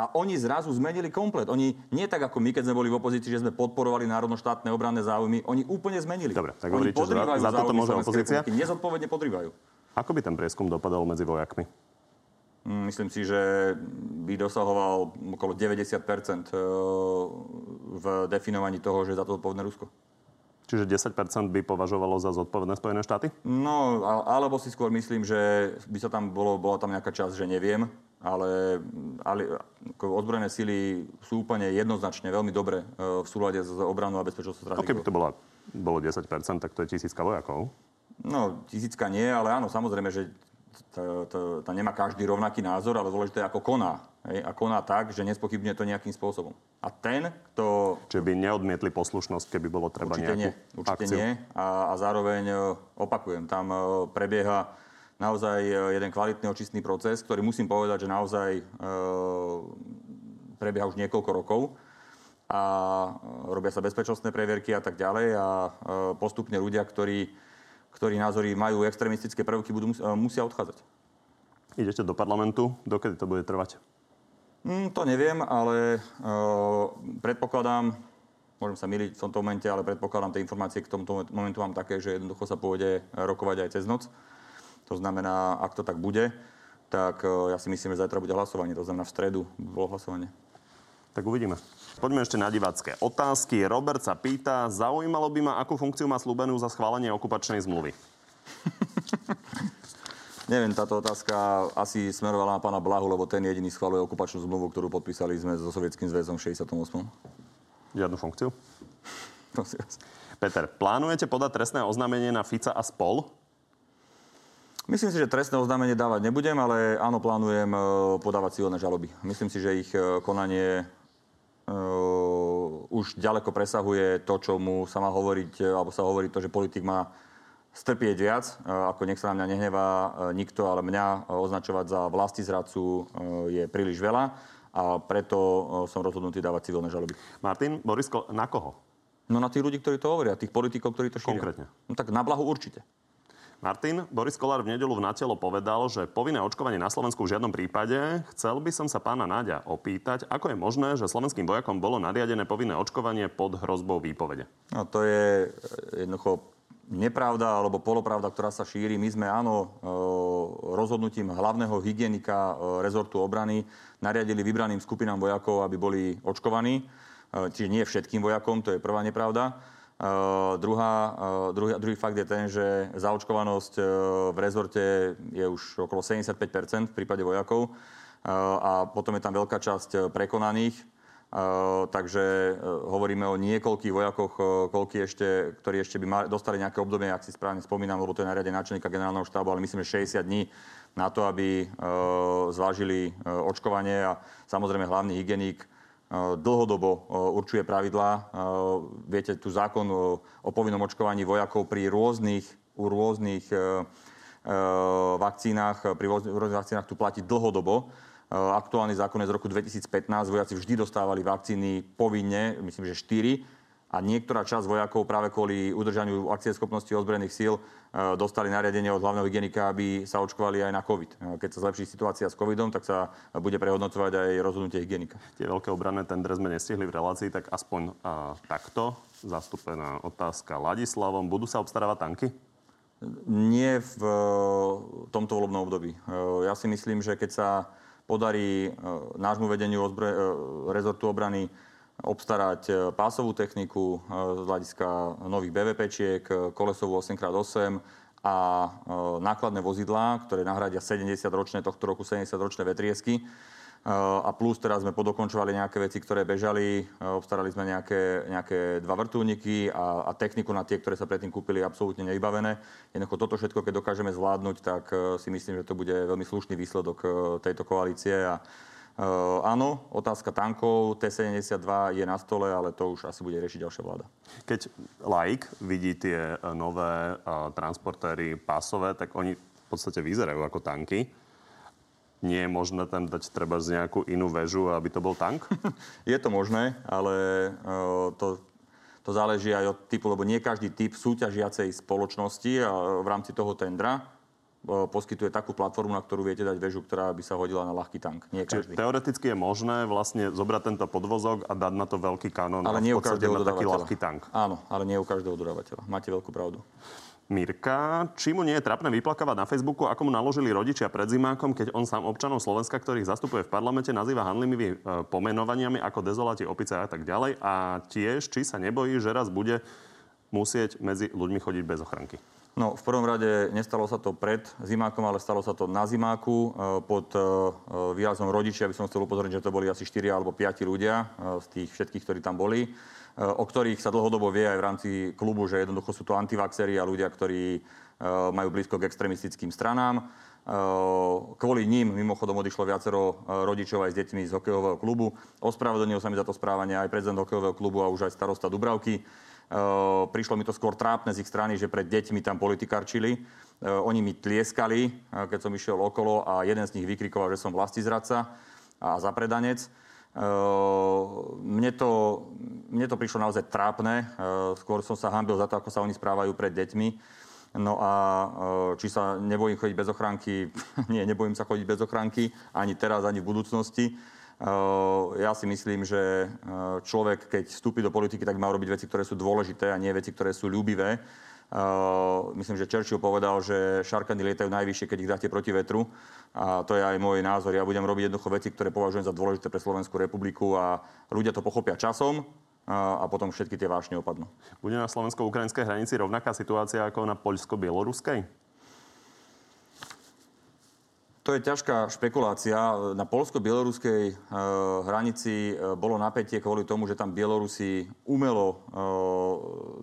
a oni zrazu zmenili komplet. Oni nie tak ako my, keď sme boli v opozícii, že sme podporovali národno-štátne obranné záujmy, oni úplne zmenili. Dobre, tak hovoríte, že za, za toto môže opozícia? Nezodpovedne podrývajú. Ako by ten prieskum dopadal medzi vojakmi? Mm, myslím si, že by dosahoval okolo 90 e, v definovaní toho, že je za to odpovedné Rusko. Čiže 10% by považovalo za zodpovedné Spojené štáty? No, alebo si skôr myslím, že by sa tam bolo, bola tam nejaká časť, že neviem, ale, ale ozbrojené síly sú úplne jednoznačne veľmi dobre e, v súlade s obranou a bezpečnosťou stratégiou. Keby to bola, bolo 10% tak to je tisícka vojakov. No, tisícka nie, ale áno, samozrejme, že to nemá každý rovnaký názor, ale dôležité je, ako koná. Hej? A koná tak, že nespochybňuje to nejakým spôsobom. A ten, kto... Čiže by neodmietli poslušnosť, keby bolo treba určite nejakú nie, Určite akciu. nie. A, a zároveň, e, opakujem, tam e, prebieha naozaj e, jeden kvalitný očistný proces, ktorý musím povedať, že naozaj e, prebieha už niekoľko rokov a robia sa bezpečnostné previerky a tak ďalej a e, postupne ľudia, ktorí ktorí názory majú extrémistické prvky, budú, musia odchádzať. Idete do parlamentu, dokedy to bude trvať? Mm, to neviem, ale uh, predpokladám, môžem sa miliť v tomto momente, ale predpokladám tie informácie k tomuto momentu mám také, že jednoducho sa pôjde rokovať aj cez noc. To znamená, ak to tak bude, tak uh, ja si myslím, že zajtra bude hlasovanie, to znamená v stredu bolo hlasovanie. Tak uvidíme. Poďme ešte na divácké otázky. Robert sa pýta, zaujímalo by ma, akú funkciu má slúbenú za schválenie okupačnej zmluvy. Neviem, táto otázka asi smerovala na pána Blahu, lebo ten jediný schváluje okupačnú zmluvu, ktorú podpísali sme so Sovietským zväzom v 68. Žiadnu funkciu? Peter, plánujete podať trestné oznámenie na Fica a spol? Myslím si, že trestné oznámenie dávať nebudem, ale áno, plánujem e, podávať civilné žaloby. Myslím si, že ich e, konanie uh, už ďaleko presahuje to, čo mu sa má hovoriť, alebo sa hovorí to, že politik má strpieť viac, ako nech sa na mňa nehnevá nikto, ale mňa označovať za vlasti zradcu je príliš veľa a preto som rozhodnutý dávať civilné žaloby. Martin, Borisko, na koho? No na tých ľudí, ktorí to hovoria, tých politikov, ktorí to šíria. Konkrétne. No tak na blahu určite. Martin, Boris Kolár v nedelu v Natelo povedal, že povinné očkovanie na Slovensku v žiadnom prípade. Chcel by som sa pána Náďa opýtať, ako je možné, že slovenským vojakom bolo nariadené povinné očkovanie pod hrozbou výpovede? No to je eh, jednoducho nepravda alebo polopravda, ktorá sa šíri. My sme áno eh, rozhodnutím hlavného hygienika eh, rezortu obrany nariadili vybraným skupinám vojakov, aby boli očkovaní. Čiže nie všetkým vojakom, to je prvá nepravda. Uh, druhá, uh, druhý, druhý fakt je ten, že zaočkovanosť uh, v rezorte je už okolo 75 v prípade vojakov a potom je tam veľká časť prekonaných. Takže hovoríme o niekoľkých vojakoch, koľky ešte, ktorí ešte by dostali nejaké obdobie, ak si správne spomínam, lebo to je nariadenie náčelníka generálneho štábu, ale myslím, že 60 dní na to, aby zvážili očkovanie a samozrejme hlavný hygienik Eh, dlhodobo eh, určuje pravidlá. Eh, viete, tu zákon o povinnom očkovaní vojakov pri rôznych, u rôznych vakcínach, pri rôznych vakcínach tu platí dlhodobo. Aktuálny zákon je z roku 2015. Vojaci vždy dostávali vakcíny povinne, myslím, že 4 a niektorá časť vojakov práve kvôli udržaniu schopnosti ozbrojených síl dostali nariadenie od hlavného hygienika, aby sa očkovali aj na COVID. E, keď sa zlepší situácia s COVIDom, tak sa bude prehodnocovať aj rozhodnutie hygienika. Tie veľké obranné tendre sme nestihli v relácii, tak aspoň a, takto zastúpená otázka Ladislavom. Budú sa obstarávať tanky? Nie v e, tomto volebnom období. Ja si myslím, že keď sa podarí nášmu vedeniu ozbroje, rezortu obrany obstarať e, pásovú techniku e, z hľadiska nových BVPčiek, e, kolesovú 8x8 a nákladné vozidlá, ktoré nahradia 70-ročné, tohto roku 70-ročné vetriesky, a plus teraz sme podokončovali nejaké veci, ktoré bežali. Obstarali sme nejaké, nejaké dva vrtulníky a, a techniku na tie, ktoré sa predtým kúpili, absolútne nevybavené. Jednoducho toto všetko, keď dokážeme zvládnuť, tak si myslím, že to bude veľmi slušný výsledok tejto koalície. A, áno, otázka tankov T-72 je na stole, ale to už asi bude riešiť ďalšia vláda. Keď like vidí tie nové uh, transportéry pásové, tak oni v podstate vyzerajú ako tanky nie je možné tam dať treba z nejakú inú väžu, aby to bol tank? je to možné, ale uh, to, to záleží aj od typu, lebo nie každý typ súťažiacej spoločnosti a v rámci toho tendra poskytuje takú platformu, na ktorú viete dať väžu, ktorá by sa hodila na ľahký tank. Nie každý. Čiže teoreticky je možné vlastne zobrať tento podvozok a dať na to veľký kanón ale nie podstate na taký ľahký tank. Áno, ale nie u každého dodávateľa. Máte veľkú pravdu. Mirka, či mu nie je trapné vyplakávať na Facebooku, ako mu naložili rodičia pred zimákom, keď on sám občanov Slovenska, ktorých zastupuje v parlamente, nazýva handlivými e, pomenovaniami ako dezolati, opice a tak ďalej. A tiež, či sa nebojí, že raz bude musieť medzi ľuďmi chodiť bez ochranky. No, v prvom rade nestalo sa to pred zimákom, ale stalo sa to na zimáku. E, pod e, výrazom rodičia by som chcel upozorniť, že to boli asi 4 alebo 5 ľudia z tých všetkých, ktorí tam boli. O ktorých sa dlhodobo vie aj v rámci klubu, že jednoducho sú to antivaxery a ľudia, ktorí majú blízko k extremistickým stranám. Kvôli ním mimochodom odišlo viacero rodičov aj s deťmi z hokejového klubu. Ospravedlnil sa mi za to správanie aj prezident hokejového klubu a už aj starosta Dubravky. Prišlo mi to skôr trápne z ich strany, že pred deťmi tam politikarčili. Oni mi tlieskali, keď som išiel okolo a jeden z nich vykrikoval, že som vlastizradca a zapredanec. Mne to, mne to prišlo naozaj trápne. Skôr som sa hambil za to, ako sa oni správajú pred deťmi. No a či sa nebojím chodiť bez ochránky? Nie, nebojím sa chodiť bez ochránky. Ani teraz, ani v budúcnosti. Ja si myslím, že človek, keď vstúpi do politiky, tak má robiť veci, ktoré sú dôležité a nie veci, ktoré sú ľúbivé. Uh, myslím, že Churchill povedal, že šarkany lietajú najvyššie, keď ich dáte proti vetru. A to je aj môj názor. Ja budem robiť jednoducho veci, ktoré považujem za dôležité pre Slovenskú republiku a ľudia to pochopia časom a potom všetky tie vášne opadnú. Bude na slovensko-ukrajinskej hranici rovnaká situácia ako na poľsko-bieloruskej? To je ťažká špekulácia. Na polsko-bieloruskej e, hranici e, bolo napätie kvôli tomu, že tam Bielorusi umelo e,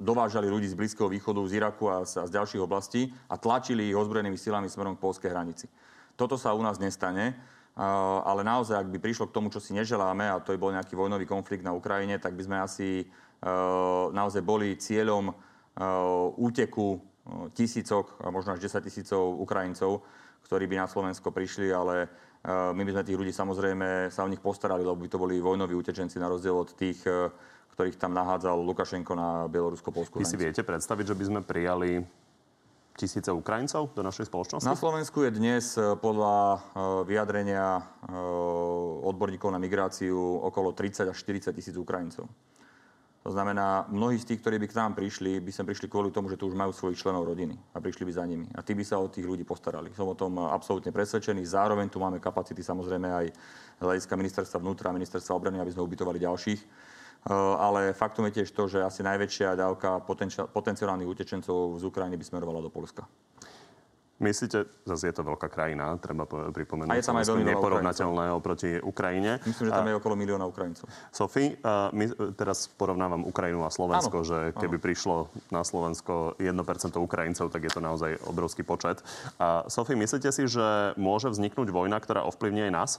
dovážali ľudí z Blízkeho východu, z Iraku a z, a z ďalších oblastí a tlačili ich ozbrojenými silami smerom k polskej hranici. Toto sa u nás nestane, ale naozaj, ak by prišlo k tomu, čo si neželáme, a to by bol nejaký vojnový konflikt na Ukrajine, tak by sme asi naozaj boli cieľom úteku tisícok, a možno až 10 tisícov Ukrajincov, ktorí by na Slovensko prišli, ale my by sme tých ľudí samozrejme sa o nich postarali, lebo by to boli vojnoví utečenci na rozdiel od tých, ktorých tam nahádzal Lukašenko na bielorusko-polskú Vy si viete predstaviť, že by sme prijali tisíce Ukrajincov do našej spoločnosti? Na Slovensku je dnes e, podľa e, vyjadrenia e, odborníkov na migráciu okolo 30 až 40 tisíc Ukrajincov. To znamená, mnohí z tých, ktorí by k nám prišli, by sem prišli kvôli tomu, že tu už majú svojich členov rodiny a prišli by za nimi. A tí by sa o tých ľudí postarali. Som o tom absolútne presvedčený. Zároveň tu máme kapacity samozrejme aj z hľadiska ministerstva vnútra a ministerstva obrany, aby sme ubytovali ďalších. Eh, ale faktom je tiež to, že asi najväčšia dávka potenciálnych utečencov z Ukrajiny by smerovala do Polska. Myslíte, zase je to veľká krajina, treba pripomenúť. A je tam aj veľmi neporovnateľné oproti Ukrajine. Myslím, že tam je okolo milióna Ukrajincov. Sofie, my teraz porovnávam Ukrajinu a Slovensko, áno, že keby áno. prišlo na Slovensko 1% Ukrajincov, tak je to naozaj obrovský počet. A Sofie, myslíte si, že môže vzniknúť vojna, ktorá ovplyvní aj nás?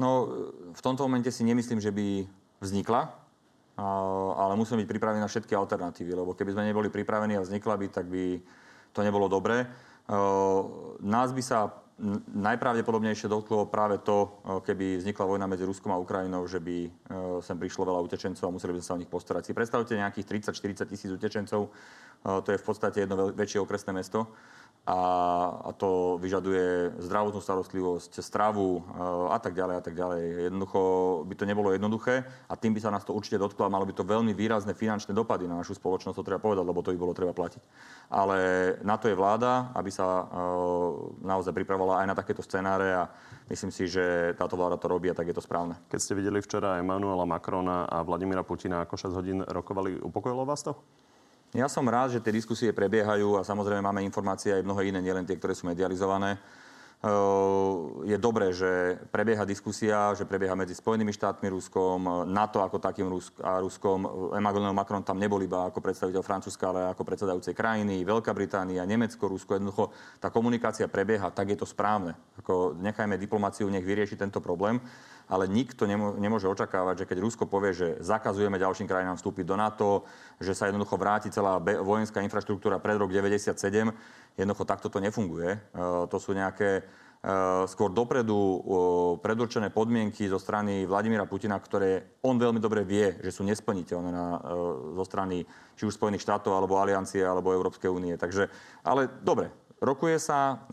No, v tomto momente si nemyslím, že by vznikla, ale musíme byť pripravení na všetky alternatívy, lebo keby sme neboli pripravení a vznikla by, tak by to nebolo dobré. Nás by sa najpravdepodobnejšie dotklo práve to, keby vznikla vojna medzi Ruskom a Ukrajinou, že by sem prišlo veľa utečencov a museli by sme sa o nich postarať. Si predstavte nejakých 30-40 tisíc utečencov, to je v podstate jedno väčšie okresné mesto a, a to vyžaduje zdravotnú starostlivosť, stravu a tak ďalej a tak ďalej. Jednoducho by to nebolo jednoduché a tým by sa nás to určite dotklo a malo by to veľmi výrazné finančné dopady na našu spoločnosť, to treba povedať, lebo to by bolo treba platiť. Ale na to je vláda, aby sa naozaj pripravovala aj na takéto scenáre a myslím si, že táto vláda to robí a tak je to správne. Keď ste videli včera Emanuela Macrona a Vladimíra Putina ako 6 hodín rokovali, upokojilo vás to? Ja som rád, že tie diskusie prebiehajú a samozrejme máme informácie aj mnohé iné, nielen tie, ktoré sú medializované. je dobré, že prebieha diskusia, že prebieha medzi Spojenými štátmi, Ruskom, NATO ako takým a Ruskom. Emmanuel Macron tam nebol iba ako predstaviteľ Francúzska, ale ako predsedajúcej krajiny, Veľká Británia, Nemecko, Rusko. Jednoducho tá komunikácia prebieha, tak je to správne. Ako nechajme diplomáciu, nech vyrieši tento problém ale nikto nemôže očakávať, že keď Rusko povie, že zakazujeme ďalším krajinám vstúpiť do NATO, že sa jednoducho vráti celá vojenská infraštruktúra pred rok 97, jednoducho takto to nefunguje. E, to sú nejaké e, skôr dopredu predurčené podmienky zo strany Vladimíra Putina, ktoré on veľmi dobre vie, že sú nesplniteľné na, e, zo strany či už Spojených štátov, alebo Aliancie, alebo Európskej únie. Takže, ale dobre, rokuje sa,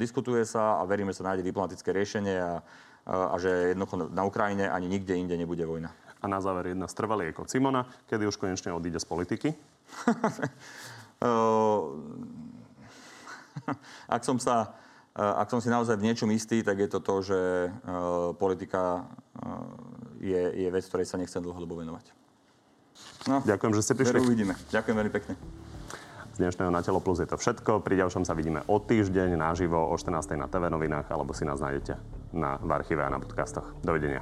diskutuje sa a veríme, že sa nájde diplomatické riešenie a a že jednoducho na Ukrajine ani nikde inde nebude vojna. A na záver jedna z trvaliek od Simona. Kedy už konečne odíde z politiky? ak som sa ak som si naozaj v niečom istý, tak je to to, že politika je, je vec, ktorej sa nechcem dlhodobo venovať. No, Ďakujem, že ste prišli. Uvidíme. Ďakujem veľmi pekne. Z dnešného Na telo plus je to všetko. Pri ďalšom sa vidíme o týždeň naživo o 14. na TV novinách alebo si nás nájdete na, v archíve a na podcastoch. Dovidenia.